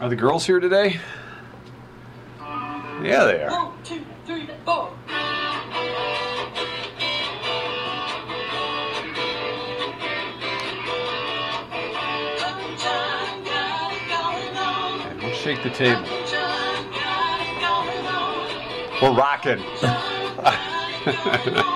Are the girls here today? Yeah, they are. One, two, three, four. Sunshine got it. Okay, don't shake the table. Sunshine got it going on. We're rocking.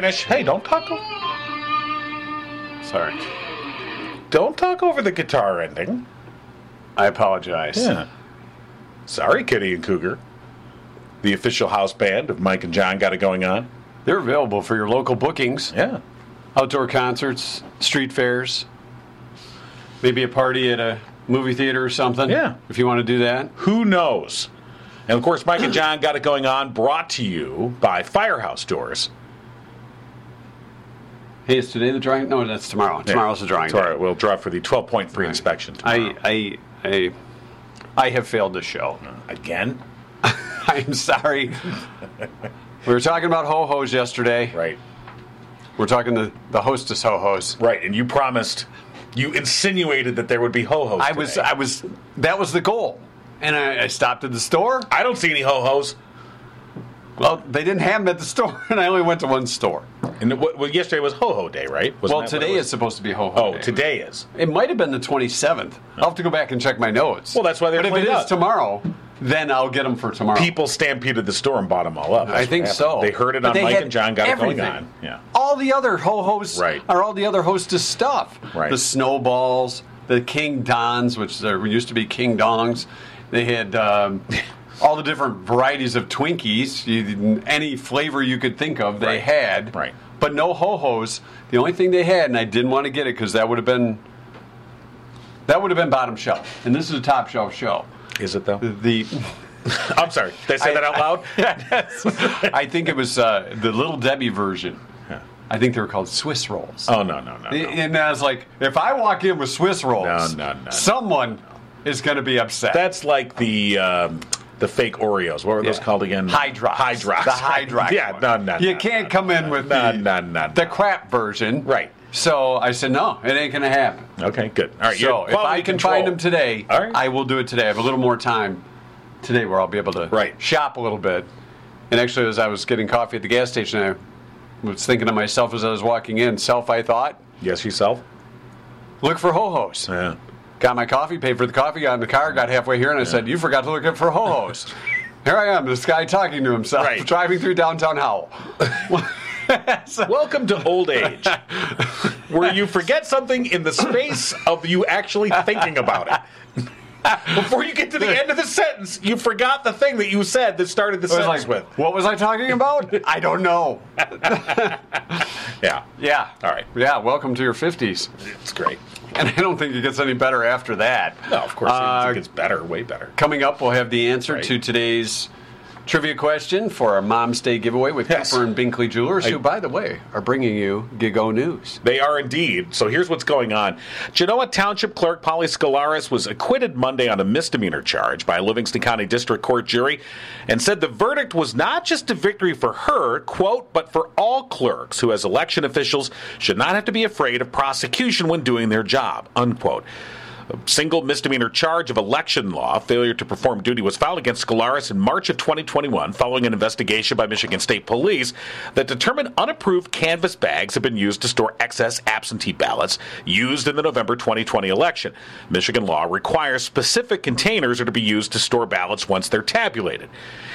finish. Hey, don't talk. Over, Sorry. don't talk over the guitar ending. I apologize. Yeah. Sorry, Kitty and Cougar. The official house band of Mike and Jon got it going on. They're available for your local bookings, Yeah. outdoor concerts, street fairs, maybe a party at a movie theater or something. Yeah. If you want to do that. Who knows? And of course, Mike and Jon got it going on, brought to you by Firehouse Doors. Hey, is today the drawing? No, that's tomorrow. Tomorrow's the drawing. Tomorrow, day. we'll draw for the 12 point free inspection. Tomorrow. I, I, I, I have failed this show. Mm. Again? I'm sorry. we were talking about ho hos yesterday. Right. We're talking the the hostess ho hos. Right. And you promised, you insinuated that there would be ho hos. I was, I was. That was the goal. And I, I stopped at the store. I don't see any ho hos. Well, they didn't have them at the store, and I only went to one store. And it- well, yesterday was ho ho day, right? Wasn't well, today is supposed to be ho ho. Oh, today is. It might have been the 27th. I'll have to go back and check my notes. Well, that's why they're But if it is tomorrow, then I'll get them for tomorrow. People stampeded the store and bought them all up. I think so. They heard it But on Mike and Jon got everything. it going on. Yeah. All the other ho hos Right. are all the other hostess stuff. Right. The snowballs, the King Dons, which there used to be King Dongs. They had um, all the different varieties of Twinkies, you, any flavor you could think of, they Right. had. Right. But no ho hos. The only thing they had, and I didn't want to get it because that would have been that would have been bottom shelf, and this is a top shelf show. Is it though? The I'm sorry. Did I say that out loud? I think it was uh, the Little Debbie version. Yeah. I think they were called Swiss rolls. Oh no no no. no. And I was like, if I walk in with Swiss rolls, No, no, no. someone is going to be upset. That's like the um, the fake Oreos. What were those called again? Hydrox. Hydrox. The Hydrox. Yeah. one. No no. You no, can't no, come in no, with no, the, no no the crap version. Right. So I said, no, it ain't going to happen. Okay. Good. All right. So you're if I quality can control. find them today, All right. I will do it today. I have a little more time today where I'll be able to Right. shop a little bit. And actually, as I was getting coffee at the gas station, I was thinking to myself as I was walking in, self, I thought, Yes, yourself. look for ho hos. Yeah. Got my coffee, paid for the coffee, got in the car, got halfway here, and I said, You forgot to look up for ho hos. here I am, this guy talking to himself, Right. driving through downtown Howell. Welcome to old age, where you forget something in the space of you actually thinking about it. Before you get to the end of the sentence, you forgot the thing that you said that started the sentence like, with. What was I talking about? I don't know. Yeah. Yeah. All right. Yeah, welcome to your 50s. It's great. And I don't think it gets any better after that. No, of course Uh, it gets better, way better. Coming up, we'll have the answer Right. to today's trivia question for our Mom's Day giveaway with Yes. Cooper and Binkley Jewelers, I- who, by the way, are bringing you Gigo News. They are indeed. So here's what's going on. Genoa Township Clerk Polly Skolarus was acquitted Monday on a misdemeanor charge by a Livingston County District Court jury and said the verdict was not just a victory for her, quote, but for all clerks who, as election officials, should not have to be afraid of prosecution when doing their job, unquote. A single misdemeanor charge of election law, failure to perform duty, was filed against Skolarus in March of 2021 following an investigation by Michigan State Police that determined unapproved canvas bags have been used to store excess absentee ballots used in the November 2020 election. Michigan law requires specific containers are to be used to store ballots once they're tabulated.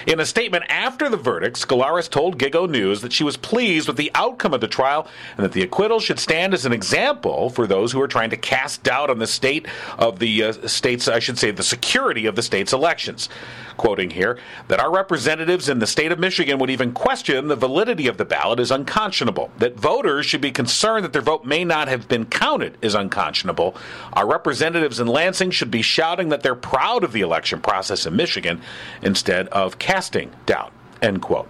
In a statement after the verdict, Skolarus told Gigo News that she was pleased with the outcome of the trial and that the acquittal should stand as an example for those who are trying to cast doubt on the state of the uh, state's, I should say, the security of the state's elections. Quoting here, that our representatives in the state of Michigan would even question the validity of the ballot is unconscionable. That voters should be concerned that their vote may not have been counted is unconscionable. Our representatives in Lansing should be shouting that they're proud of the election process in Michigan instead of casting doubt. End quote.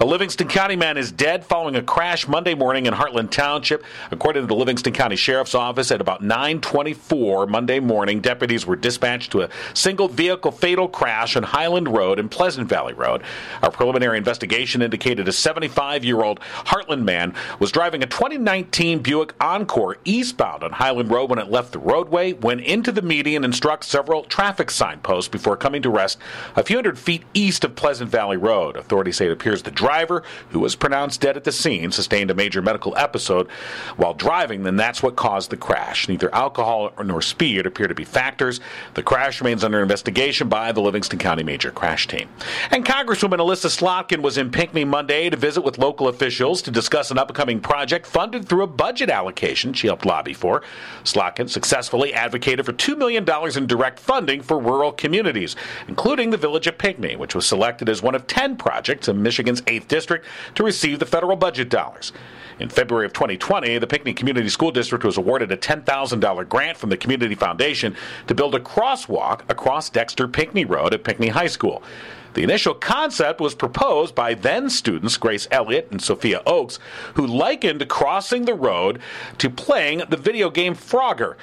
A Livingston County man is dead following a crash Monday morning in Hartland Township. According to the Livingston County Sheriff's Office, at about 9:24 Monday morning, deputies were dispatched to a single vehicle fatal crash on Highland Road and Pleasant Valley Road. Our preliminary investigation indicated a 75-year-old Hartland man was driving a 2019 Buick Encore eastbound on Highland Road when it left the roadway, went into the median, and struck several traffic signposts before coming to rest a few hundred feet east of Pleasant Valley Road. Authorities say it appears the driver, who was pronounced dead at the scene, sustained a major medical episode while driving, then that's what caused the crash. Neither alcohol nor speed appear to be factors. The crash remains under investigation by the Livingston County Major Crash Team. And Congresswoman Elissa Slotkin was in Pinckney Monday to visit with local officials to discuss an upcoming project funded through a budget allocation she helped lobby for. Slotkin successfully advocated for $2 million in direct funding for rural communities, including the village of Pinckney, which was selected as one of 10 projects in Michigan's 8th District to receive the federal budget dollars. In February of 2020, the Pinckney Community School District was awarded a $10,000 grant from the Community Foundation to build a crosswalk across Dexter Pinckney Road at Pinckney High School. The initial concept was proposed by then students Grace Elliott and Sophia Oakes, who likened crossing the road to playing the video game Frogger.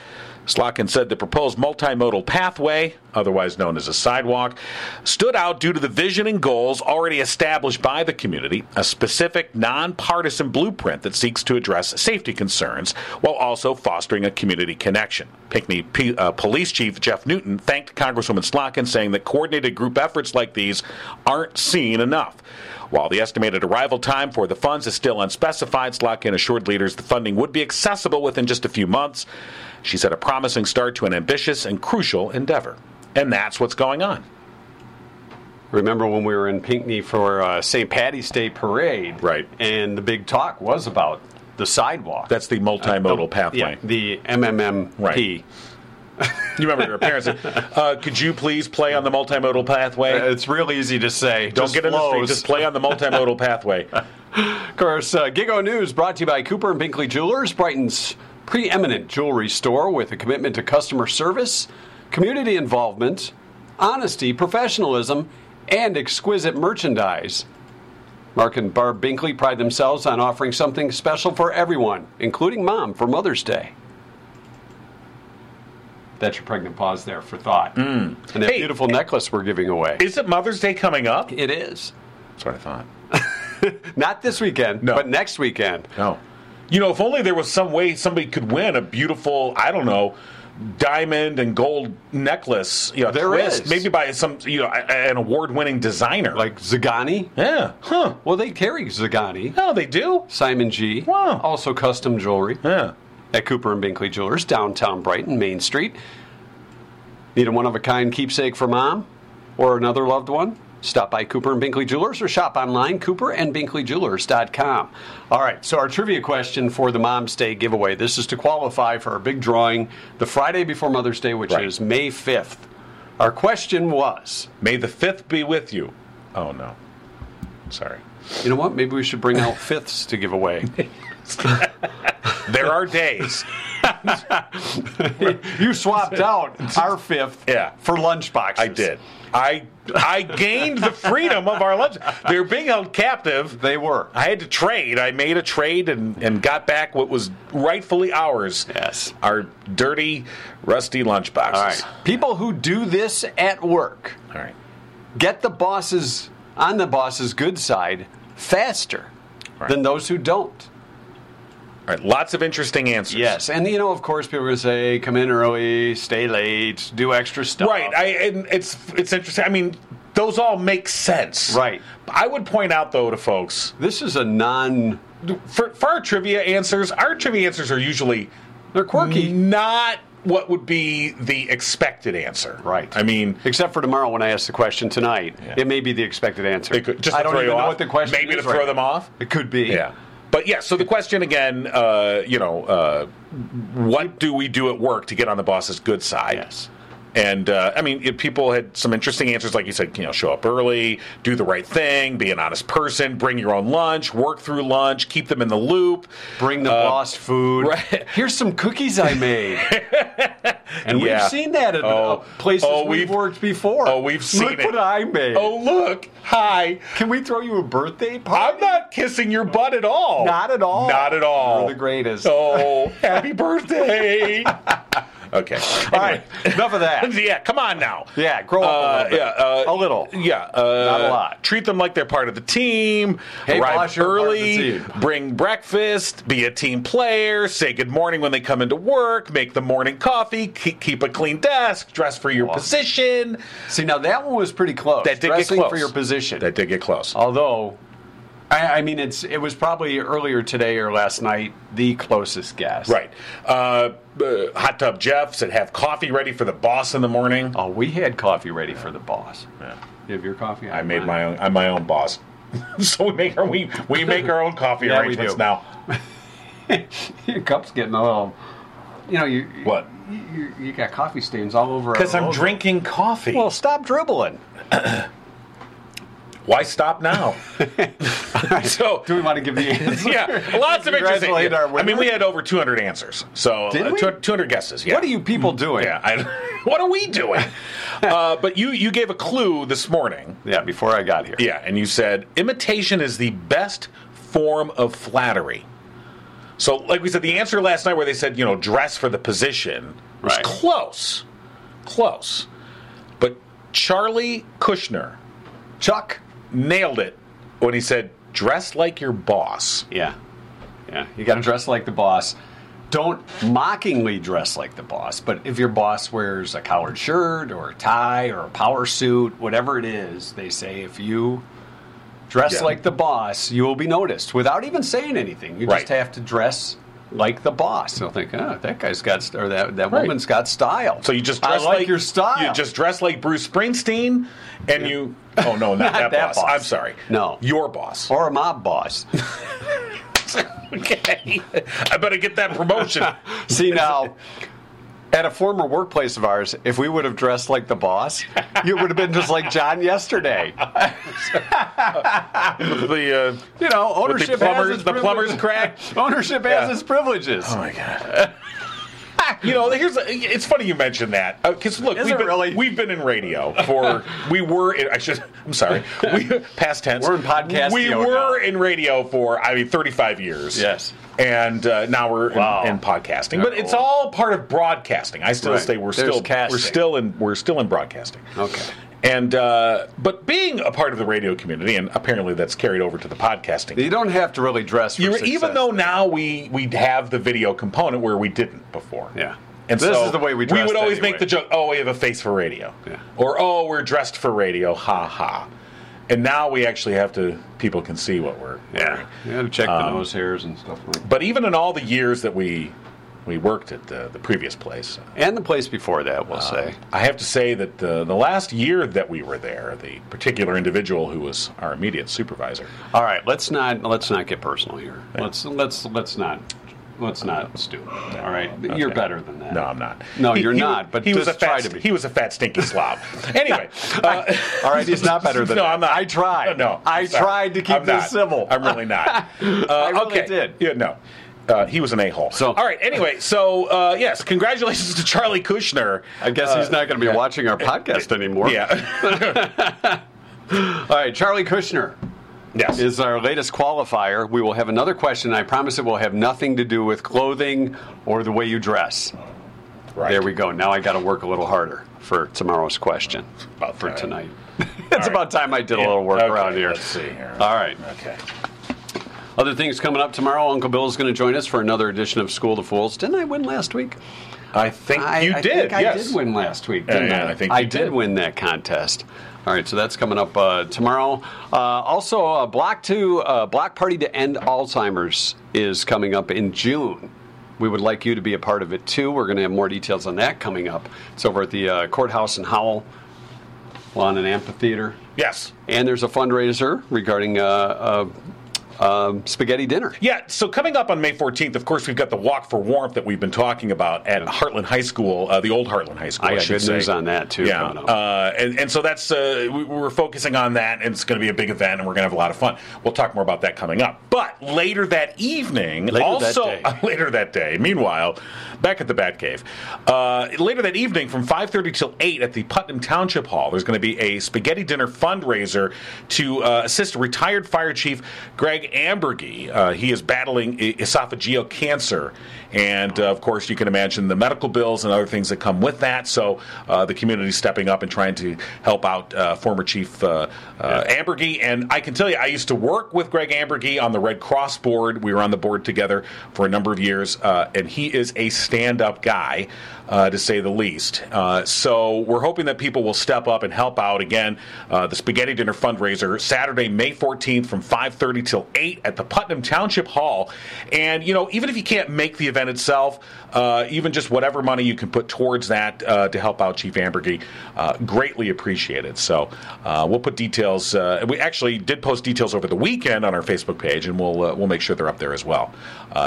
Slotkin said the proposed multimodal pathway, otherwise known as a sidewalk, stood out due to the vision and goals already established by the community, a specific nonpartisan blueprint that seeks to address safety concerns while also fostering a community connection. Pinckney P- uh, Police Chief Jeff Newton thanked Congresswoman Slotkin, saying that coordinated group efforts like these aren't seen enough. While the estimated arrival time for the funds is still unspecified, Slotkin assured leaders the funding would be accessible within just a few months. She said a promising start to an ambitious and crucial endeavor. And that's what's going on. Remember when we were in Pinckney for uh, St. Patty's Day Parade? Right. And the big talk was about the sidewalk. That's the multimodal The- pathway. Yeah, the MMMP. Right. You remember your parents uh, could you please play on the multimodal pathway? Uh, It's real easy to say. Don't Just get in the street, just play on the multimodal pathway. Of course, uh, Gigo News brought to you by Cooper and Binkley Jewelers, Brighton's preeminent jewelry store with a commitment to customer service, community involvement, honesty, professionalism, and exquisite merchandise. Mark and Barb Binkley pride themselves on offering something special for everyone, including mom for Mother's Day. That's your pregnant pause there for thought. Mm. And that. Hey, beautiful eh, necklace we're giving away. Is it Mother's Day coming up? It is. That's what I thought. Not this weekend, No. but next weekend. No. You know, if only there was some way somebody could win a beautiful, I don't know, diamond and gold necklace. You know, There twist, is. maybe by some, you know, an award-winning designer. Like Zagani. yeah, huh? Well, they carry Zagani. Oh, they do. Simon G. Wow. Also custom jewelry Yeah. at Cooper and Binkley Jewelers, downtown Brighton, Main Street. Need a one of a kind keepsake for mom or another loved one? Stop by Cooper and Binkley Jewelers or shop online, cooperandbinkleyjewelers.com. All right, so our trivia question for the Mom's Day giveaway. This is to qualify for our big drawing the Friday before Mother's Day, which Right. is May 5th. Our question was May the fifth be with you. Oh no. Sorry. you know what? Maybe we should bring out fifths to give away. There are days. you swapped out our fifth Yeah. for lunchboxes. I did. I I gained the freedom of our lunch. They were being held captive. They were. I had to trade. I made a trade and, and got back what was rightfully ours. Yes. Our dirty, rusty lunchboxes. All right. People who do this at work All right. get the bosses on the boss's good side faster Right. than those who don't. All right. Lots of interesting answers. Yes, and you know, of course, people are going to say, "Come in early, stay late, do extra stuff." Right. I and it's it's interesting. I mean, those all make sense. Right. I would point out though to folks this is a non. for for our trivia answers, our trivia answers are usually They're quirky, not what would be the expected answer. right? I mean, except for tomorrow when I ask the question tonight, Yeah. it may be the expected answer. it could, just I don't even know off. what the question Maybe to throw right them off. It could be. Yeah. But yeah, so the question again, uh, you know, uh, what do we do at work to get on the boss's good side? Yes. And uh, I mean, if people had some interesting answers, like you said, you know, show up early, do the right thing, be an honest person, bring your own lunch, work through lunch, keep them in the loop. Bring the Uh, boss food. right. Here's some cookies I made. and Yeah. we've seen that at Oh. uh, places Oh, we've, we've- worked before. oh, we've seen Look it. what I made. Oh, look, hi. Can we throw you a birthday party? I'm not kissing your butt at all. Not at all. Not at all. You're the greatest. Oh, happy birthday. Okay. All right, enough of that. Yeah, come on now. Yeah, grow up a Uh, little bit. yeah, uh, a little. Yeah, uh, Not a lot. Treat them like they're part of the team. Hey, arrive boss, you're part of the early. Bring breakfast. Be a team player. Say good morning when they come into work. Make the morning coffee. Keep, keep a clean desk. Dress for your Wow. position. See, now that one was pretty close. That did Dressing get close for your position. That did get close. Although, I, I mean, it's it was probably earlier today or last night the closest guess. Right. Uh, uh, Hot Tub Jeff said have coffee ready for the boss in the morning. Oh, we had coffee ready for the boss. Yeah. You have your coffee? I made my own. I'm my own boss. so we make our we we make our own coffee Yeah, arrangements now. Your cup's getting a little. You know, you What? You, you, you got coffee stains all over. Because I'm logo. drinking coffee. Well, stop dribbling. Why stop now? so Do we want to give the answer? yeah, lots of interesting. I mean, we had over 200 answers. So Did uh, we? 200 200 guesses. Yeah. What are you people doing? Yeah. I, what are we doing? uh, but you you gave a clue this morning. Yeah, before I got here. Yeah, and you said imitation is the best form of flattery. So, like we said, the answer last night where they said, you know, dress for the position was Right. close. Close. But Charlie Kushner Chuck. nailed it when he said, dress like your boss. Yeah. Yeah. You got to dress like the boss. Don't mockingly dress like the boss, but if your boss wears a collared shirt or a tie or a power suit, whatever it is, they say if you dress Yeah. like the boss, you will be noticed without even saying anything. You just have to dress like the boss. They'll think, oh, that guy's got, st- or that, that Right. woman's got style. So you just I dress like, your style. You just dress like Bruce Springsteen, and you. Oh no, not, that, that boss. boss. I'm sorry. No. your boss. or a mob boss. okay, I better get that promotion. See now, at a former workplace of ours, if we would have dressed like the boss, you would have been just like Jon yesterday. the uh, You know, ownership the has its the plumbers crack. Ownership Yeah. has its privileges. Oh my god. You know, here's it's funny you mentioned that because look, Is we've been, really? we've been in radio for we were in, I should I'm sorry we past tense We're in podcast we were now. in radio for I mean 35 years Yes. and uh, now we're Wow. in, in podcasting but it's cool. all part of broadcasting I still Right. say we're There's still casting. we're still in we're still in broadcasting Okay. And uh, but being a part of the radio community and apparently that's carried over to the podcasting You don't have to really dress for you even though now we we have the video component where we didn't before. Yeah. And This so is the way we We would always anyway. make the joke, "Oh, we have a face for radio," Yeah. or "Oh, we're dressed for radio." Ha ha. And now we actually have to. People can see what we're. Yeah. wearing. To check the Um, nose hairs and stuff like that. But even in all the years that we we worked at the, the previous place, And the place before that, we'll uh, say. I have to say that the, the last year that we were there, the particular individual who was our immediate supervisor, All right, let's not let's not get personal here. Let's let's let's not let's not stupid. All right, you're better than that. No, I'm not. No, He- you're he- not, but he was a fat. He was a fat, stinky slob. anyway, uh, All right, he's not better than no, that. I'm not. I tried. No, I I'm sorry. tried to keep I'm this not. civil. I'm really not. Uh, I really okay. did. Yeah, no. Uh, he was an a-hole. So- all right. Anyway, so uh, yes, congratulations to Charlie Kushner. I guess he's not going to be yeah. watching our podcast anymore. Yeah. All right, Charlie Kushner yes. is our latest qualifier. We will have another question. I promise it will have nothing to do with clothing or the way you dress. right. There we go. Now I got to work a little harder for tomorrow's question About for time. tonight. it's right. about time I did a little work Okay, around here. Let's see here. All right. Okay. Other things coming up tomorrow. Uncle Bill is going to join us for another edition of School to Fools. Didn't I win last week? I think I, you I did. think I did win last week. Didn't yeah, I? I think I you did did. win that contest. All right, so that's coming up uh, tomorrow. Uh, also, uh, Block Two, uh, Block Party to End Alzheimer's is coming up in June. We would like you to be a part of it too. We're going to have more details on that coming up. It's over at the uh, courthouse in Howell, lawn and amphitheater. Yes. And there's a fundraiser regarding uh, uh, um, spaghetti dinner. Yeah, so coming up on May 14th, of course, we've got the Walk for Warmth that we've been talking about at Hartland High School, uh, the old Hartland High School. I I got good say. news on that, too, Yeah, uh, and, and so that's uh, we, we're focusing on that, and it's going to be a big event, and we're going to have a lot of fun. We'll talk more about that coming up. But later that evening, Later that also day. later that day. Meanwhile, back at the Batcave, uh, later that evening from 5:30 till 8 at the Putnam Township Hall, there's going to be a spaghetti dinner fundraiser to uh, assist retired Fire Chief Greg Amburgey. Uh, he is battling esophageal cancer, and uh, of course, you can imagine the medical bills and other things that come with that. So uh, the community stepping up and trying to help out uh, former Chief uh, uh, Amburgey. And I can tell you, I used to work with Greg Amburgey on the Red Cross board. We were on the board together for a number of years, uh, and he is a stand-up guy. Uh, to say the least. Uh, so we're hoping that people will step up and help out again. Uh, the Spaghetti Dinner fundraiser Saturday, May 14th, from 5:30 till 8 at the Putnam Township Hall. And you know, even if you can't make the event itself, uh, even just whatever money you can put towards that uh, to help out Chief Amburgey, greatly appreciated. So we'll put details. We actually did post details over the weekend on our Facebook page, and we'll we'll make sure they're up there as well.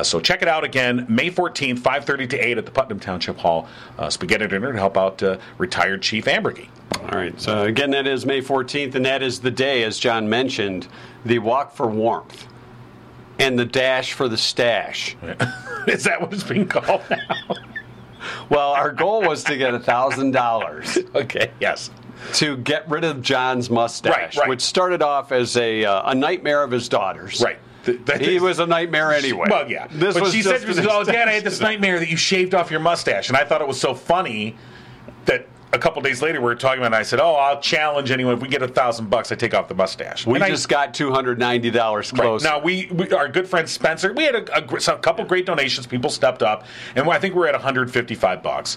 So check it out again, May 14th, 5:30 to 8 at the Putnam Township Hall. Uh, spaghetti dinner to help out uh, retired Chief Amburgey. All right. So again, that is May 14th, and that is the day, as Jon mentioned, the walk for warmth and the dash for the stache. Is that what it's being called now? Well, our goal was to get thousand dollars okay. Yes. to get rid of Jon's mustache, Right, right. which started off as a uh, a nightmare of his daughter's. Right. Th- that He was a nightmare anyway. Well, yeah. This but was she just said, an "Oh, Dad, I had this nightmare that you shaved off your mustache," and I thought it was so funny that a couple days later we were talking about. it, and I said, "Oh, I'll challenge anyone if we get a thousand bucks, I take off the mustache." We And I- just got two hundred ninety dollars Right. close. Now we, we, our good friend Spencer, we had a, a, a couple great donations. People stepped up, and I think we're at 155 bucks.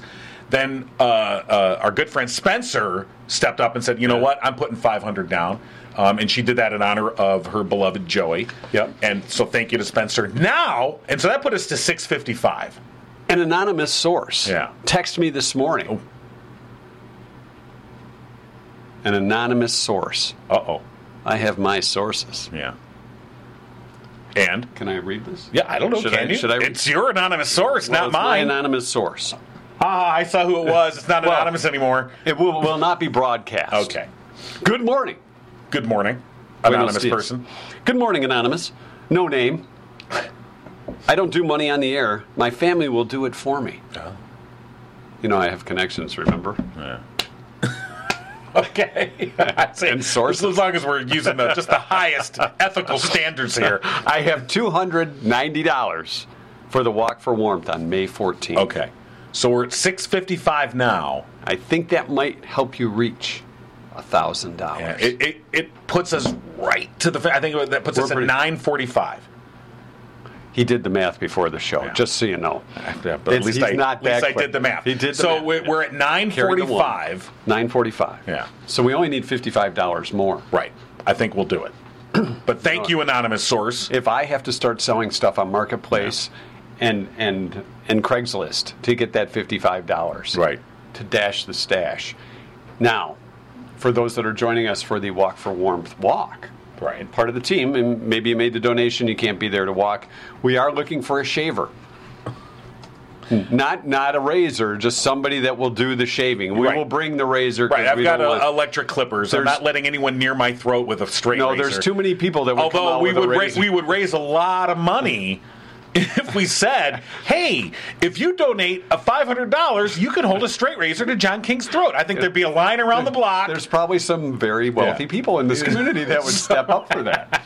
Then uh, uh, our good friend Spencer stepped up and said, "You know what? I'm putting 500 down." Um, and she did that in honor of her beloved Joey. Yep. And so thank you to Spencer. Now, and so that put us to 655. An anonymous source Yeah. text me this morning. Oh. An anonymous source. Uh oh. I have my sources. Yeah. And Can I read this? yeah, I don't know. Should can I- you? should I read- It's your anonymous source, Well, not it's my mine. anonymous source. ah, I saw who it was. It's not Well- anonymous anymore. It will, will not be broadcast. Okay. Good morning. Good morning, anonymous person. Good morning, anonymous. No name. I don't do money on the air. My family will do it for me. Oh. You know, I have connections, remember? Yeah. okay. And sources. As long as we're using the, just the highest ethical standards here. I have $290 for the Walk for Warmth on May 14th. Okay. So we're at 655 now. I think that might help you reach $1,000. It, it, it puts us right to the. I think that puts We're us at pretty- 945. he did the math before the show, Yeah. just so you know. Yeah, but at It's- least he's I, not at least I quick. did the math. He did the so math, we're, we're at Carry the one. 945. 945. Yeah. So we only need $55 more. Right. I think we'll do it. But thank you, anonymous source. if I have to start selling stuff on Marketplace and and and Craigslist to get that fifty-five dollars, Right. to dash the stache. Now, for those that are joining us for the Walk for Warmth walk, Right. part of the team, and maybe you made the donation, you can't be there to walk. We are looking for a shaver. Not not a razor, just somebody that will do the shaving. We Right. will bring the razor. 'cause Right. I've we got don't uh, want- electric clippers. I'm There's- not letting anyone near my throat with a straight razor. no, razor. there's too many people that would come Although out we with a would ra- razor. we would raise a lot of money if we said, "Hey, if you donate a five hundred dollars, you can hold a straight razor to Jon King's throat." I think there'd be a line around the block. There's probably some very wealthy Yeah. people in this community that would step up for that.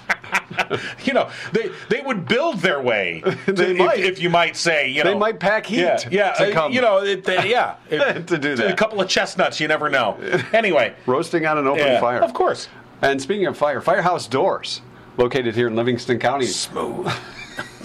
you know, they they would build their way. to- They if, might. if you might say, you know, They might pack heat Yeah, yeah. to uh, come. You know, it, uh, yeah, It- To do that. A couple of chestnuts, you never know. Anyway, Roasting on an open yeah, fire. of course. And speaking of fire, Firehouse Doors, located here in Livingston County. Smooth.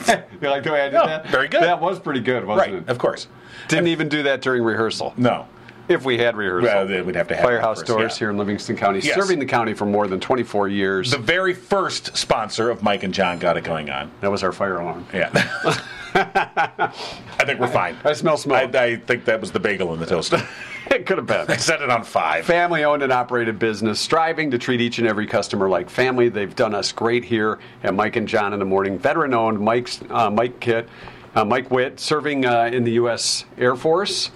you like the way I did No, that? very good. That was pretty good, wasn't Right, it? of course. Didn't even do that during rehearsal. No. If we had rehearsal. Well, then we'd have to have Firehouse first, Doors yeah. here in Livingston County, Yes. serving the county for more than 24 years. The very first sponsor of Mike and Jon got it going on. that was our fire alarm. Yeah. I think we're fine. I smell smoke. I, I think that was the bagel in the toaster. it could have been. I said it on five. Family owned and operated business, striving to treat each and every customer like family. They've done us great here at Mike and Jon in the morning. Veteran owned, Mike's uh, Mike Kit, uh, Mike Witt, serving uh, in the U.S. Air Force,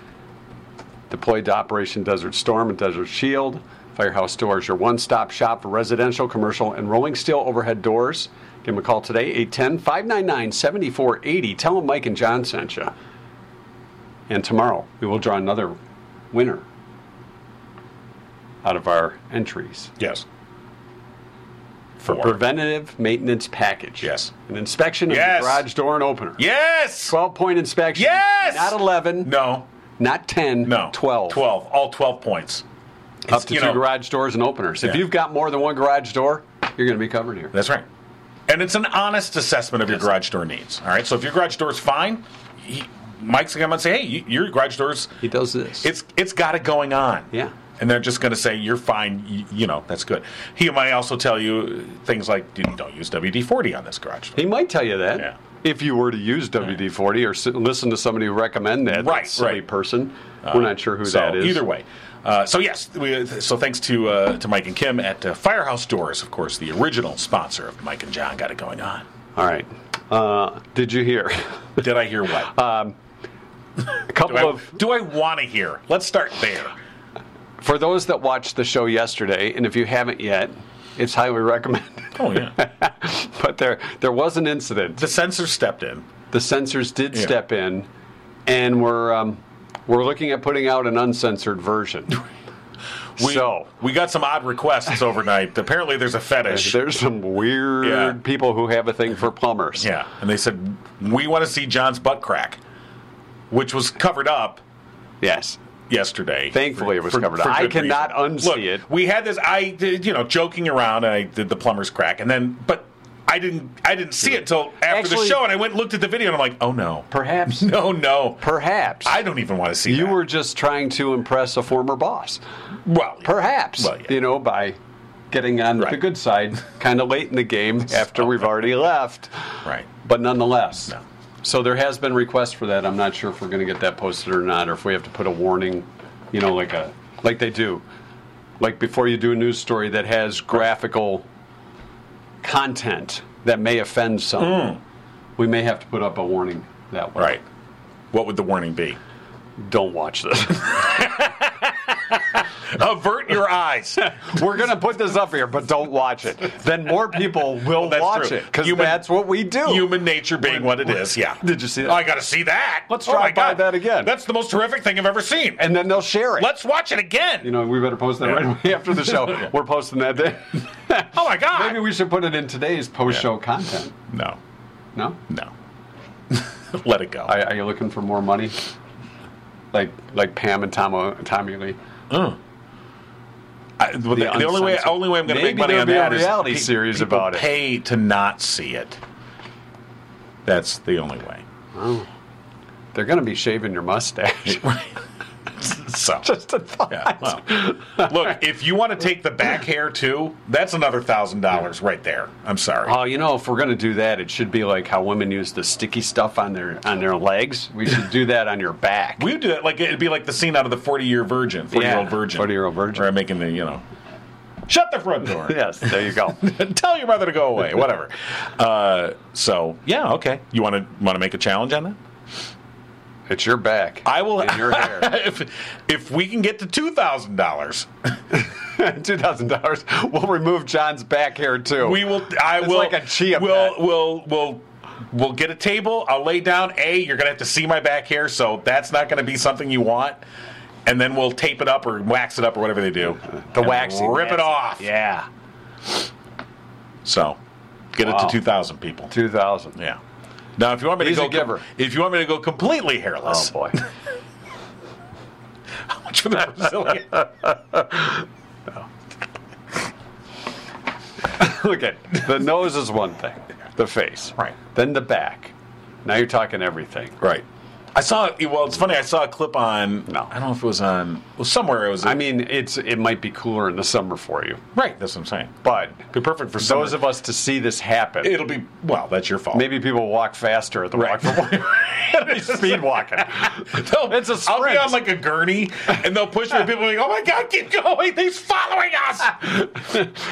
deployed to Operation Desert Storm and Desert Shield. Firehouse Doors, your one stop shop for residential, commercial, and rolling steel overhead doors. Give them a call today, 810 599 7480. Tell them Mike and Jon sent you. And tomorrow, we will draw another winner out of our entries Yes. for Four. preventative maintenance package. Yes. An inspection of Yes. the garage door and opener. Yes. 12 point inspection. Yes! Not 11. No. Not 10. No. 12. 12. All 12 points. Up It's, to two know- garage doors and openers. If Yeah. you've got more than one garage door, you're going to be covered here. That's right. And it's an honest assessment of your garage door needs. All right. So if your garage door is fine, he, Mike's going to come and say, "Hey, you, your garage door's He does this. it's it's got it going on." Yeah. And they're just going to say, "You're fine." You, you know, that's good. He might also tell you things like, "Don't use WD forty on this garage door." he might tell you that. Yeah. If you were to use WD 40 or s- listen to somebody who recommend that, Right, silly right. person, we're not sure who so that is. either way. Uh, so yes, we, so thanks to uh, to Mike and Kim at uh, Firehouse Doors, of course, the original sponsor of Mike and Jon. Got it going on. All right. Uh, did you hear? Did I hear what? a couple do, I, of do I want to hear? Let's start there. for those that watched the show yesterday, and if you haven't yet, it's highly recommended. Oh yeah, but there there was an incident. the censor stepped in. The censors did Yeah. step in, and we're um, we're looking at putting out an uncensored version. We, so we got some odd requests overnight. Apparently, there's a fetish. there's some weird Yeah. people who have a thing for plumbers. Yeah, and they said we want to see Jon's butt crack, which was covered up Yes. yesterday. Thankfully, it was covered up. I cannot reason. unsee Look, it. We had this. I did, you know, joking around. And I did the plumber's crack, and then, but I didn't. I didn't see it till after the show, and I went and looked at the video, and I'm like, oh no, Perhaps. no, no. Perhaps. I don't even want to see. you that. were just trying to impress a former boss. well, Perhaps. Well, yeah. You know, by getting on Right. the good side kind of late in the game after we've already left. right. But nonetheless. No. So there has been requests for that. I'm not sure if we're going to get that posted or not, or if we have to put a warning, you know, like a like they do, like before you do a news story that has graphical content that may offend someone. We may have to put up a warning that way. Hmm. Right. What would the warning be? Don't watch this. Avert your eyes. we're going to put this up here, but don't watch it. Then more people will That's watch true. it because that's what we do. Human nature being what it is. Yeah. Did you see that? Oh, I got to see that. Let's oh drive my by God. that again. That's the most horrific thing I've ever seen. and then they'll share it. Let's watch it again. You know, we better post that Yeah. right away after the show. We're posting that day. oh my God. Maybe we should put it in today's post-show content. no. No? No. Let it go. Are, are you looking for more money? Like like Pam and Tom, Tommy Lee. Mm. I, well, the, the only way, only way I'm going to make money on that is reality pe- series people about it. Pay to not see it. That's the only way. Oh. They're going to be shaving your mustache. So, Just a thought. yeah, well, look, if you want to take the back hair too, that's another thousand dollars right there. I'm sorry. Oh, you know, if we're going to do that, it should be like how women use the sticky stuff on their on their legs. We should do that on your back. we would do it like it'd be like the scene out of the Forty Year Virgin, Forty Year Old Virgin, 40-Year-Old Virgin. where I'm making the you know, shut the front door. yes, there you go. Tell your mother to go away. Whatever. Uh, so yeah, okay. You want to want to make a challenge on that? It's your back. I will. And your hair. if if we can get to two thousand dollars, Two thousand dollars. We'll remove Jon's back hair too. we will. I It's will. like a chia We'll we'll we'll. We'll get a table. I'll lay down. A, you're gonna have to see my back hair, so that's not gonna be something you want. And then we'll tape it up or wax it up or whatever they do. the And waxing. Rip it off. Yeah, So, get it to two thousand people. two thousand. Yeah. Now, if you want me He's to go, giver. if you want me to go completely hairless, Oh boy. how much for the Brazilian? Look at the nose is one thing, the face, Right. Then the back. Now you're talking everything. right. I saw. Well, it's funny. I saw a clip on. No. I don't know if it was on. Well, somewhere it was. I mean, it's it might be cooler in the summer for you, right. That's what I'm saying. but Be perfect for those of us to see this happen. It'll be well. That's your fault. maybe people walk faster at the Right. walk for speed walking. They'll- It's a I'll be sprint. on like a gurney, and they'll push me. and People will be like, "Oh my god, keep going! He's following us!"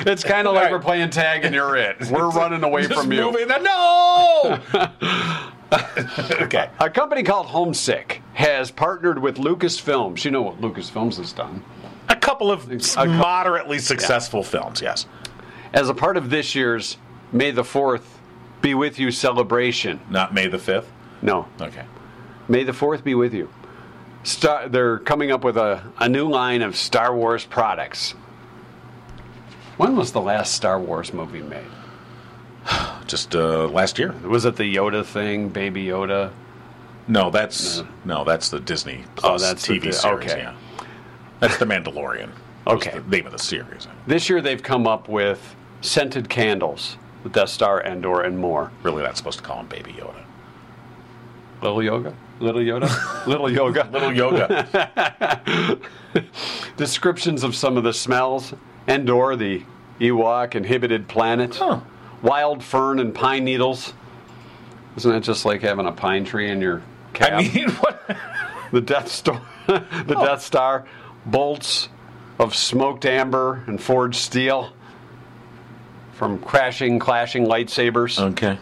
It's kind of like Right. we're playing tag and you're it. We're running away Just from you. moving. No. okay. A company called Homesick has partnered with Lucasfilms. You know what Lucasfilms has done. A couple of couple- moderately successful films. Yes. As a part of this year's May the 4th Be With You celebration. Not May the fifth. No, Okay. May the 4th be with you. Star, they're coming up with a, a new line of Star Wars products. When was the last Star Wars movie made? Just uh, last year. Was it the Yoda thing, Baby Yoda? No, that's no, that's the Disney Plus Oh, that's TV Di- series. okay. Yeah. That's the Mandalorian. Okay. The name of the series. This year they've come up with scented candles, the Death Star, Endor, and more. Really, not supposed to call him Baby Yoda. Little yoga? Little Yoda? Little yoga. Little Yoga. Descriptions of some of the smells. Endor, the Ewok inhibited planet. Huh. Wild fern and pine needles. Isn't that just like having a pine tree in your cab? I mean, what? the Death Star, the oh. Death Star, bolts of smoked amber and forged steel from crashing, clashing lightsabers. Okay.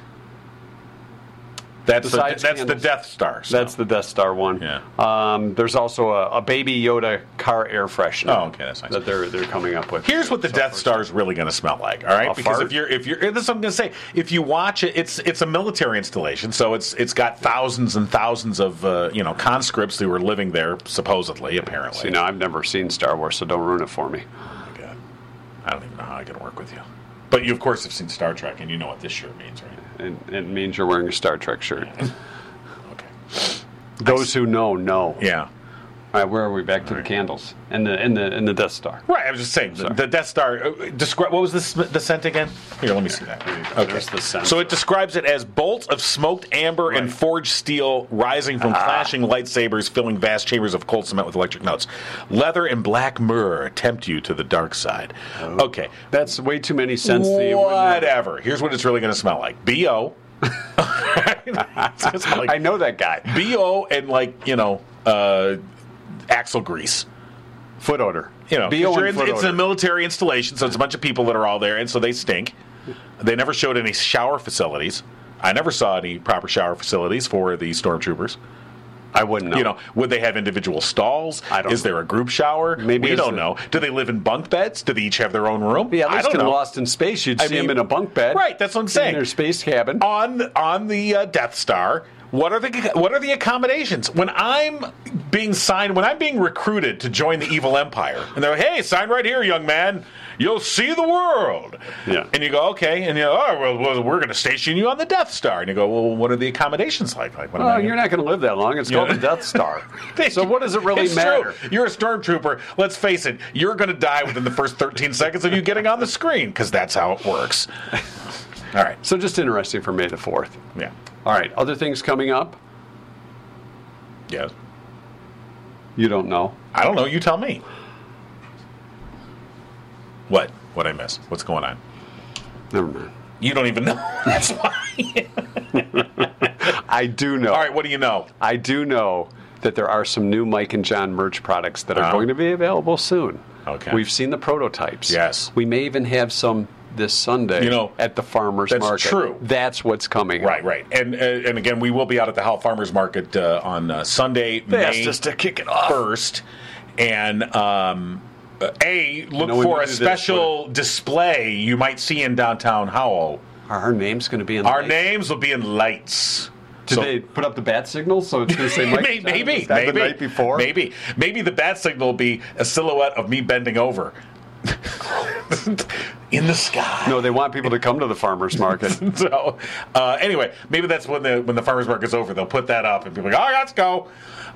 That's the, that's the. Death Star. so- That's the Death Star one. Yeah. Um, there's also a, a Baby Yoda car air freshener. Oh, okay, that's nice. That they're they're coming up with. Here's what the So Death Star is really going to smell like. All right, A because fart? if you're if you're this is what I'm going to say. If you watch it, it's it's a military installation, so it's it's got thousands and thousands of uh, you know conscripts who were living there supposedly, apparently. You know, I've never seen Star Wars, so don't ruin it for me. Oh, my God. I don't even know how I can work with you. But you, of course, have seen Star Trek, and you know what this shirt means, right? It, it means you're wearing a Star Trek shirt. Okay. Those who know know. Yeah. All right, where are we? Back to the candles and the and the and the Death Star. Right. I was just saying the, the Death Star. Uh, describe what was this the scent again? Here, let me see that. Okay. There's the scent. So it describes it as bolts of smoked amber and forged steel rising from clashing lightsabers, filling vast chambers of cold cement with electric notes. Leather and black myrrh tempt you to the dark side. Okay. That's way too many scents. that you wouldn't have- Whatever. Here's what it's really going to smell like. Bo. It's gonna smell like I know that guy. Bo and like you know uh, axle grease. Foot odor. You know, 'cause BO you're in- foot it's a military installation, so it's a bunch of people that are all there, and so they stink. They never showed any shower facilities. I never saw any proper shower facilities for the stormtroopers. I wouldn't know. You know, would they have individual stalls? I don't Is know. there a group shower? Maybe we don't the- know. Do they live in bunk beds? Do they each have their own room? yeah, at I least don't in know. Lost in Space, you'd I see mean- in a bunk bed. Right, that's what I'm In saying. their space cabin. on on the uh, Death Star. What are the what are the accommodations when I'm being signed when I'm being recruited to join the evil empire and they're like, hey sign right here young man you'll see the world Yeah. and you go okay and you go oh well, well we're going to station you on the Death Star and you go well what are the accommodations like like what Oh, you're not going to live that long. It's called the Death Star. so what does it really it's matter? True. You're a stormtrooper. Let's face it. You're going to die within the first 13 seconds of you getting on the screen because that's how it works. All right. So just interesting for May the Fourth. Yeah. All right, other things coming up. Yeah. You don't know. I don't know. You tell me. What? What I miss? What's going on? Never mind. You don't even know. That's why. I do know. All right. What do you know? I do know that there are some new Mike and Jon merch products that are Oh. going to be available soon. Okay. We've seen the prototypes. Yes. We may even have some this Sunday You know, at the farmers market. that's market. true. That's what's coming. Right. Right. And uh, and again, we will be out at the Howell Farmers Market uh, on uh, Sunday, They asked May to kick it off. first, and. Um, a look know, for a do this, special display you might see in downtown Howell. Are our names going to be in Our the names will be in lights. Did So- they put up the bat signal so it's going to say Mike? maybe, and maybe, Was that maybe, the night before. maybe, maybe the bat signal will be a silhouette of me bending over in the sky. No, they want people to come to the farmers market. So uh, anyway, maybe that's when the when the farmers market's over. They'll put that up and people are like, oh, let's go.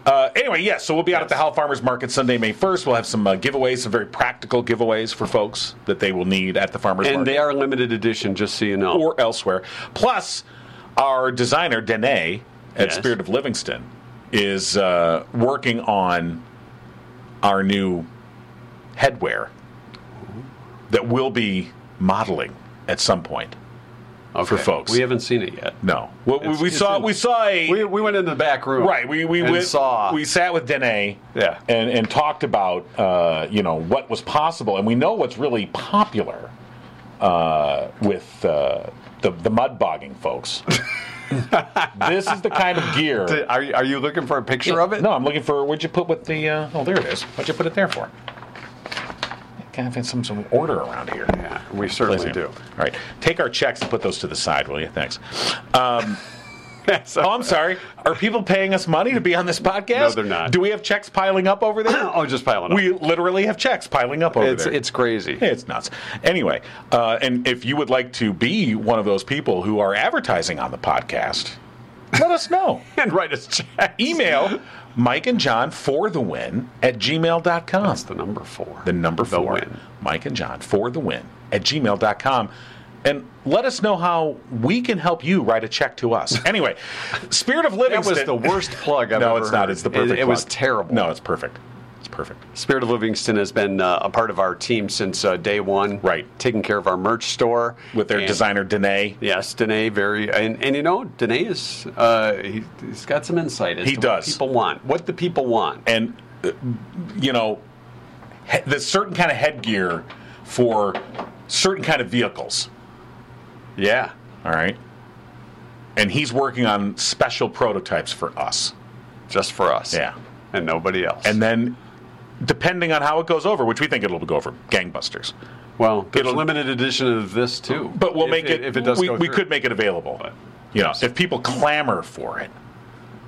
Uh, anyway, yes. so we'll be out at the Howell Farmers Market Sunday, May first. We'll have some uh, giveaways, some very practical giveaways for folks that they will need at the farmers and market they are limited edition, just so you know. or elsewhere. Plus, our designer Danae at Yes. Spirit of Livingston is uh, working on our new headwear that we'll be modeling at some point. Okay. folks. We haven't seen it yet. No, well, we, we saw in- we saw a We, we went in the back room. right. We we went, saw. we sat with Danae. Yeah. and and talked about uh, you know what was possible, and we know what's really popular uh, with uh, the the mud bogging folks. this is the kind of gear. are, you- are you looking for a picture of it? No, I'm looking for. What'd you put with the? Uh, oh, there it is. What'd you put it there for? Kind of have some some order around here. Yeah, we certainly do. All right, take our checks and put those to the side, will you? Thanks. So- Oh, I'm sorry. Are people paying us money to be on this podcast? No, they're not. Do we have checks piling up over there? oh, just piling up. we literally have checks piling up over it's there. it's crazy. It's nuts. Anyway, uh, and if you would like to be one of those people who are advertising on the podcast, let us know. and write us checks. Email Mike and Jon for the win at gmail.com. That's the number four. the number The four. win. Mike and Jon for the win at gmail.com. And let us know how we can help you write a check to us. Anyway, Spirit of Living That was the worst plug I've no, ever it's not. heard. It's the It- perfect. It, was terrible. No, it's perfect. It's perfect. Spirit of Livingston has been uh, a part of our team since uh, day one. Right. Taking care of our merch store With their And- designer Danae. Yes, Danae, very, and, and you know, Danae is, uh, he, he's got some insight as He to does. what people want, what the people want. and uh, you know he- the certain kind of headgear for certain kind of vehicles Yeah. all right and he's working on special prototypes for us Just for us. Yeah. And nobody else. and then depending on how it goes over which we think it'll go over gangbusters well, there's a it'll- limited edition of this too. but we'll If make it, if it does we, we could make it available you know if people clamor for it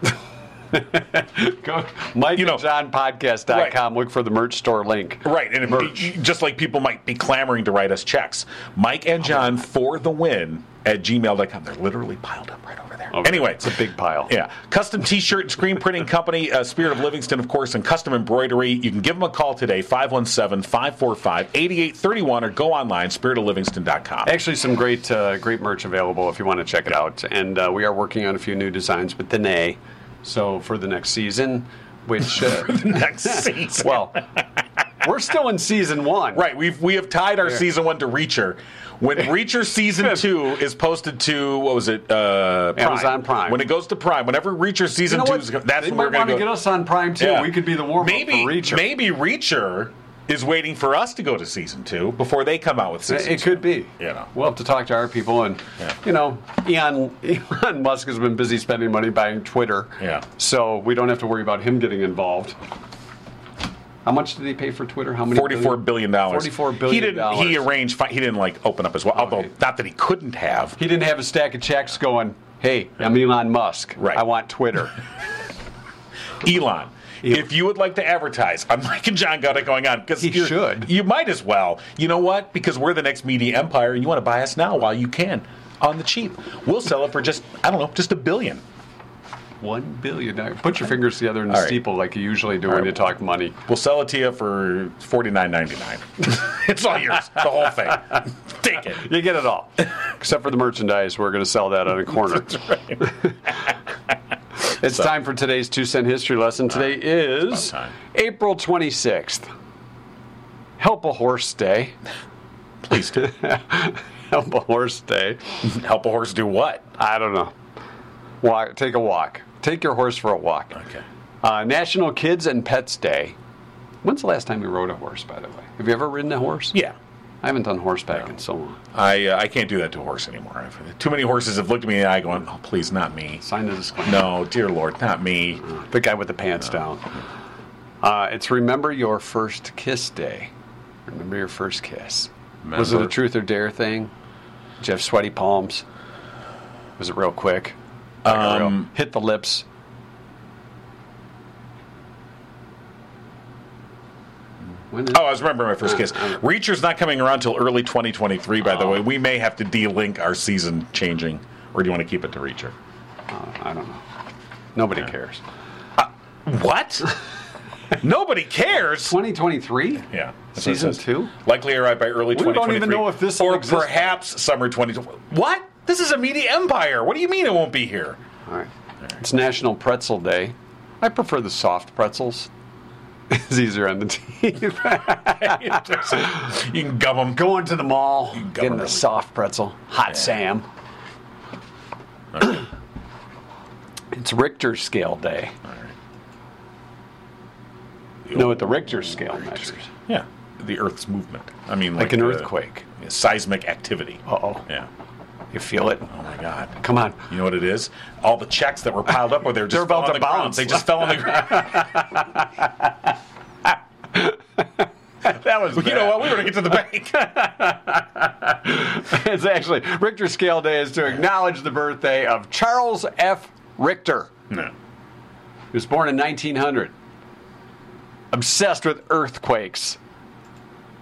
Go Mike You know- Jon podcast.com. Look for the merch store link. Right, and be- just like people might be clamoring to write us checks. Mike and Jon for the win at gmail.com. They're literally piled up right over there. Okay. Anyway, It's a big pile. Yeah. Custom t shirt and screen printing company, uh, Spirit of Livingston, of course, and custom embroidery. You can give them a call today, 517 545 8831, or go online, spiritoflivingston.com. Actually, some great uh, great merch available if you want to check it out. And uh, we are working on a few new designs with Danae. So for the next season, which uh, Next season. well, we're still in season one. Right, we've we have tied our season one to Reacher. When Reacher season two is posted to what was it? Uh, Prime. Amazon Prime. When it goes to Prime, whenever Reacher You season know two what? is, that's they when might we're going to to go. get us on Prime too. Yeah. We could be the warm maybe, up for Reacher. Maybe Reacher is waiting for us to go to season two before they come out with season It two. could be. You know. We'll have to talk to our people, and Yeah. you know, Elon Elon Musk has been busy spending money buying Twitter. Yeah. So we don't have to worry about him getting involved. How much did he pay for Twitter? How many? Forty-four billion dollars. Forty-four billion. He didn't. He dollars. arranged. He didn't like open up as well, Although Okay. not that he couldn't have. He didn't have a stack of checks going. Hey, I'm Elon Musk. Right. I want Twitter. Elon. If you would like to advertise, I'm Mike and Jon got it going on because He should. You might as well. You know what? Because we're the next media empire, and you want to buy us now while you can on the cheap. We'll sell it for just I don't know, just a billion. One billion. Now, Put your fingers together in the All right. steeple like you usually do All when right. you talk money. We'll sell it to you for forty nine ninety nine. it's all yours, the whole thing. Take it. You get it all, except for the merchandise. We're going to sell that on a corner. It's So- time for today's two cent history lesson. Today is. April 26th. Help a horse day. Please do. Help a horse day. Help a horse do what? I don't know. Walk. Take a walk. Take your horse for a walk. Okay. Uh, National Kids and Pets Day. When's the last time you rode a horse, by the way? Have you ever ridden a horse? Yeah. I haven't done horseback in so long. I uh, I can't do that to a horse anymore. I've, too many horses have looked at me in the eye going, "Oh, please, not me." Sign the disclaimer. No, dear Lord, not me. The guy with the pants down. Uh, it's Remember Your First Kiss Day. Remember your first kiss. Was it a truth or dare thing? Did you have sweaty palms? Was it real quick? Like a real- Um, hit the lips. Oh, I was remembering my first ah, kiss. Reacher's not coming around till early 2023. By the oh. way, we may have to de-link our season changing, or do you want to keep it to Reacher? Uh, I don't know. Nobody cares. Uh, what? Nobody cares. 2023? Yeah. that's what it Season says. two? Likely arrive by early We don't 2023. even know if this will or exist. perhaps summer 2020. What? This is a media empire. What do you mean it won't be here? All right. It's National Pretzel Day. I prefer the soft pretzels. it's easier on the teeth. you can gum them. Going to the mall, getting the soft pretzel, hot Sam. it's Richter scale day. You know what the Richter scale measures? Yeah, the Earth's movement. I mean, Like an uh, earthquake. seismic activity. Uh oh. Yeah. You feel it? Oh my God. Come on. You know what it is? All the checks that were piled up, where they were just They're about on to the ground. bounce. They just fell on the ground. That was you know what? We were gonna get to the bank. it's actually Richter scale day is to acknowledge the birthday of Charles F. Richter. no. He was born in 1900. Obsessed with earthquakes.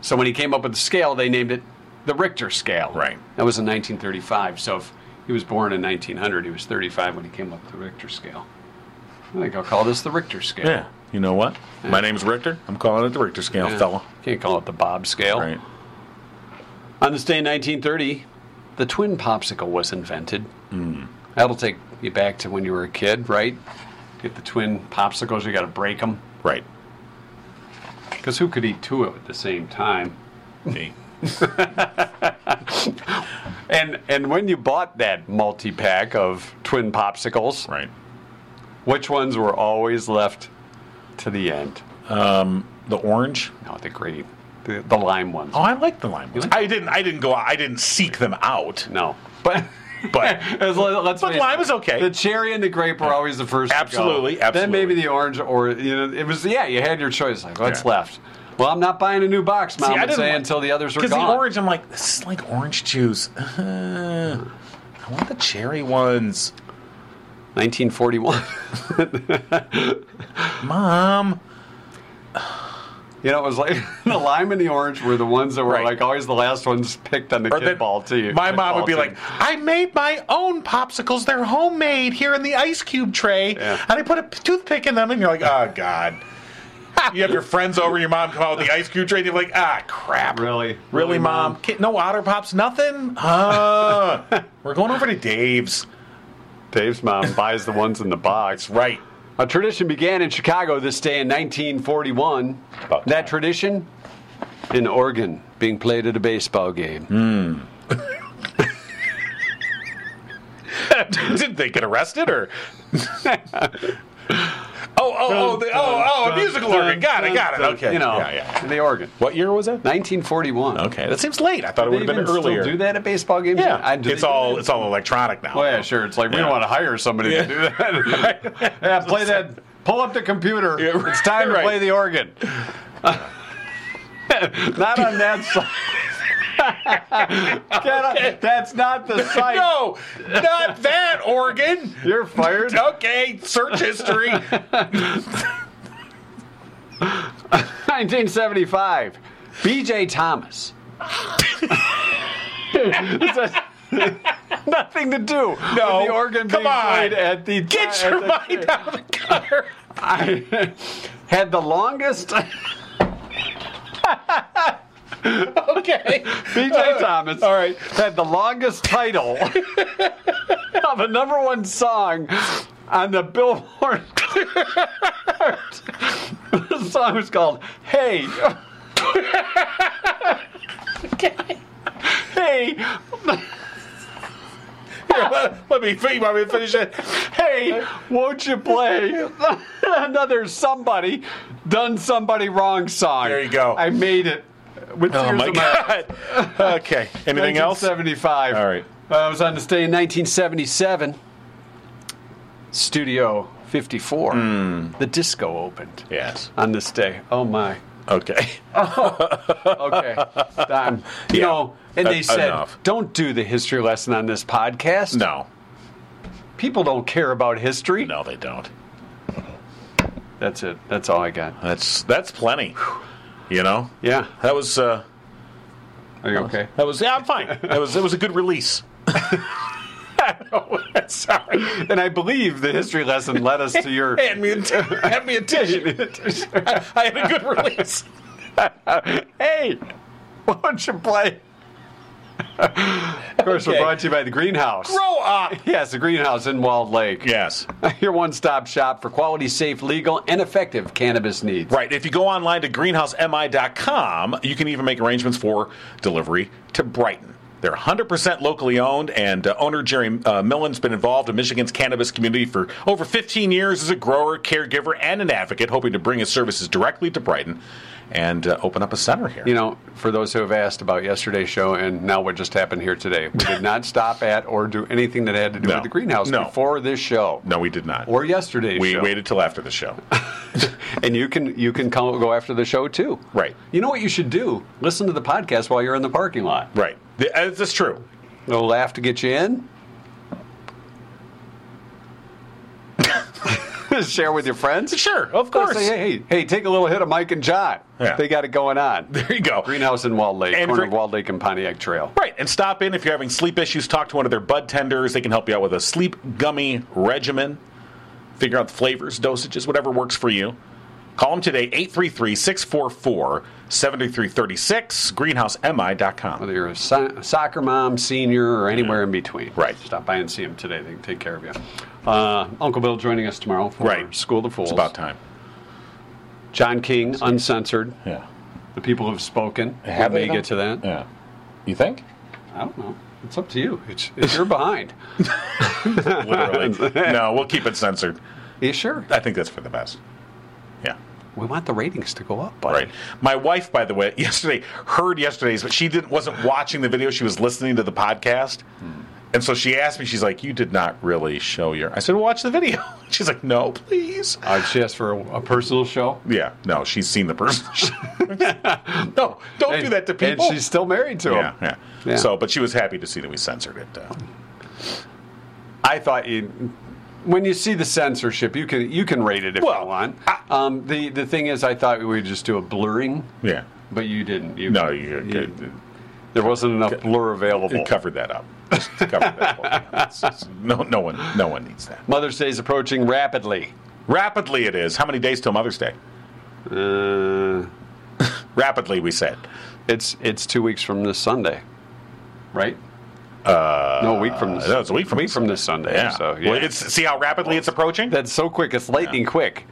So when he came up with the scale, they named it the Richter scale. Right. That was in 1935. So if he was born in 1900, he was 35 when he came up with the Richter scale. I think I'll call this the Richter scale. Yeah. You know what? My name's Richter. I'm calling it the Richter scale, Yeah. fella. Can't call it the Bob scale. Right. On this day in 1930, the twin popsicle was invented. Hmm. That'll take you back to when you were a kid, right? Get the twin popsicles, you got to break them. Right. Because who could eat two of at the same time? Me. And and when you bought that multi pack of twin popsicles, Right. which ones were always left to the end? Um, the orange. No, the green, the, the lime ones. Oh, I like the lime. ones. I didn't. I didn't go. out. I didn't seek them out. No, but But As let- let's But lime is okay. The cherry and the grape were always the first. go. Absolutely, Then maybe the orange, or you know, it was yeah. You had your choice. Like what's Yeah. left? Well, I'm not buying a new box, mom. See, I would didn't say like- until the others were because gone. the orange, I'm like, this is like orange juice. Uh, I want the cherry ones, 1941. Mom. You know, it was like the lime and the orange were the ones that were Right. like always the last ones picked on the Or kid ball too. My mom would be team. like, I made my own popsicles. They're homemade here in the ice cube tray. Yeah. And I put a toothpick in them, and you're like, oh, God. You have your friends over, your mom come out with the ice cube tray, and you're like, ah, crap. Really? Really, mom? Ki- No Otter Pops, nothing? Uh, we're going over to Dave's. Dave's mom buys the ones in the box. Right. A tradition began in Chicago this day in 1941. About that time. tradition, an organ being played at a baseball game. Did they get arrested or? Oh, oh, oh, the, oh, oh, a musical organ. Got it, got it. Okay. You know, Yeah, yeah. the organ. What year was that? 1941. Okay, that seems late. I thought it would have been earlier. do that at baseball games? Yeah, I, do it's they do all that? it's all electronic now. Oh yeah, sure. It's like we Yeah. don't want to hire somebody Yeah. to do that. yeah, play that. Pull up the computer. Yeah, it's time right. to play the organ. not on that site. Get- That's not the site. No, not that organ. You're fired. Okay, search history. 1975. B.J. Thomas. Nothing to do No, the organ come being on. played at the Get your the- mind out of the gutter. I had the longest Okay. BJ Thomas. All right. Had the longest title of a number one song on the Billboard. the song was called Hey. okay. Hey. Here, let, let me you want me finish it. Hey, won't you play another somebody done somebody wrong song? There you go. I made it. With Oh my in god. Okay. Anything else? 1975. All right. Uh, I was on this day in 1977. Studio 54. Hmm. The disco opened Yes. on this day. Oh my. Okay. Okay. Um, you Yeah. know, and they En- said, enough. don't do the history lesson on this podcast. No. People don't care about history. No, they don't. That's it. That's all I got. That's that's plenty. You know. Yeah. That was uh Are you okay? that was yeah, I'm fine. That was it was a good release. Sorry. And I believe the history lesson led us to your. Hand me a t- hand me a tissue. I had a good release. hey, why don't you play Of course, we're brought to you by the Greenhouse. Grow up. Yes, the Greenhouse in Walled Lake. Yes. Your one stop shop for quality, safe, legal, and effective cannabis needs. Right. If you go online to greenhousemi.com, you can even make arrangements for delivery to Brighton. They're 100% locally owned, and uh, owner Jerry uh, Millen's been involved in Michigan's cannabis community for over 15 years as a grower, caregiver, and an advocate, hoping to bring his services directly to Brighton and uh, open up a center here. You know, for those who have asked about yesterday's show and now what just happened here today, we did not stop at or do anything that had to do No. with the greenhouse No. before this show no, we did not. or yesterday's we show. waited till after the show. and you can you can come, go after the show too. Right. You know what you should do? Listen to the podcast while you're in the parking lot. right. Th- uh, That's true. They'll laugh to get you in. Share with your friends. Sure, of course. Say, hey, hey, hey, take a little hit of Mike and Jon. Yeah. They got it going on. There you go. Greenhouse in Walled Lake, And corner for- of Walled Lake and Pontiac Trail. Right, and stop in if you're having sleep issues. Talk to one of their bud tenders. They can help you out with a sleep gummy regimen. Figure out the flavors, dosages, whatever works for you. Call them today, 833 644 7336, greenhousemi.com. Whether you're a so- soccer mom, senior, or anywhere in between. Right. Stop by and see them today. They can take care of you. Uh, Uncle Bill joining us tomorrow for Right. School of the Fools. It's about time. John King, uncensored. Yeah. The people have spoken. Have we may get to that. Yeah. You think? I don't know. It's up to you. It's, it's you're behind. Literally. no, we'll keep it censored. you sure? I think that's for the best. Yeah. We want the ratings to go up, buddy. Right. My wife, by the way, yesterday heard yesterday's, but she didn't wasn't watching the video. She was listening to the podcast, and so she asked me. She's like, "You did not really show your." I said, well, "Watch the video." She's like, "No, please." Uh, she asked for a, a personal show. Yeah, no, she's seen the person. no, don't do that to people. And she's still married to yeah, him. yeah, Yeah. So, but she was happy to see that we censored it. Uh, I thought you. When you see the censorship, you can you can rate it if Well, you want. Um, the the thing is, I thought we would just do a blurring, yeah. but you didn't. You, No, you, you, there wasn't enough blur available. you covered that up. Just covered that. up. It's- it's- no, no one, no one needs that. Mother's Day is approaching rapidly. Rapidly, it is. How many days till Mother's Day? Uh, Rapidly, we said. it's it's two weeks from this Sunday, right? Uh, no, a week from this. No, it's a week from week from this Sunday. Yeah. So yeah. Well, it's see how rapidly it's approaching. That's so quick. It's lightning quick.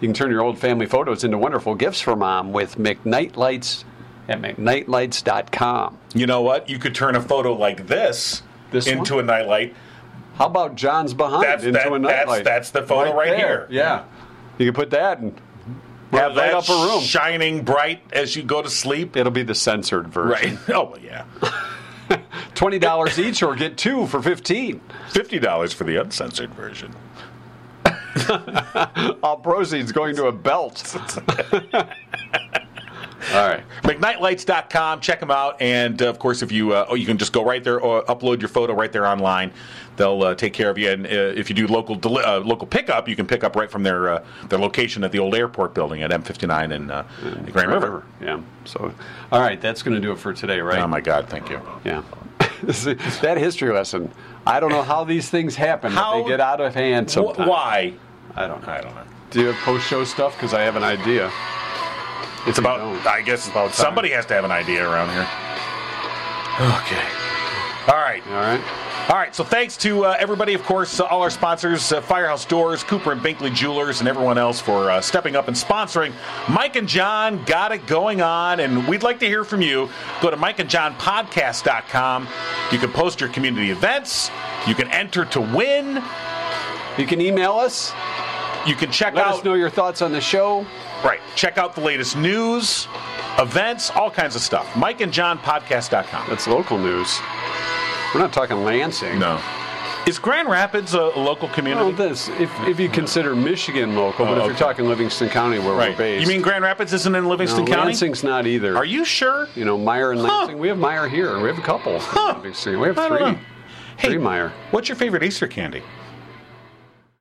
You can turn your old family photos into wonderful gifts for mom with McKnight Lights at McKnightLights.com. You know what? You could turn a photo like this, This into a nightlight. How about Jon's behind That's- into that- a nightlight? that's the photo right there. here. Yeah. You can put that and Have light that up a room. shining bright as you go to sleep. It'll be the censored version. Right. Oh yeah. Twenty dollars each, or get two for fifteen. Fifty dollars for the uncensored version. All proceeds going to a belt. All right. McKnightLights.com. Check them out, and uh, of course, if you uh, oh, you can just go right there or upload your photo right there online. They'll uh, take care of you, and uh, if you do local deli- uh, local pickup, you can pick up right from their uh, their location at the old airport building at M59 in uh, Grand River. Yeah. So, all right, that's going to do it for today, right? Oh my God! Thank you. Yeah. That history lesson. I don't know how these things happen. How- they get out of hand Wh- sometimes. why? I don't know. I don't know. Do you have post show stuff? Because I have an idea. It's about. I guess it's About time. somebody has to have an idea around here. Okay. All right. All right. All right, so thanks to uh, everybody, of course, uh, all our sponsors, uh, Firehouse Doors, Cooper and Binkley Jewelers, and everyone else for uh, stepping up and sponsoring. Mike and Jon got it going on, and we'd like to hear from you. Go to mikeandjonpodcast.com. You can post your community events. You can enter to win. You can email us. You can check Let out us know your thoughts on the show. right. Check out the latest news, events, all kinds of stuff. MikeandJonPodcast.com. That's local news. We're not talking Lansing. No. Is Grand Rapids a, local Well, community? this if, if you consider Michigan local, but Oh, if you're talking Livingston County where right. we're based, You mean Grand Rapids isn't in no, Livingston County? Lansing's not either. Are you sure? You know, Meijer and Huh. Lansing. We have Meijer here. We have a couple. Huh. We have three. Hey, Three Meijer. What's your favorite Easter candy?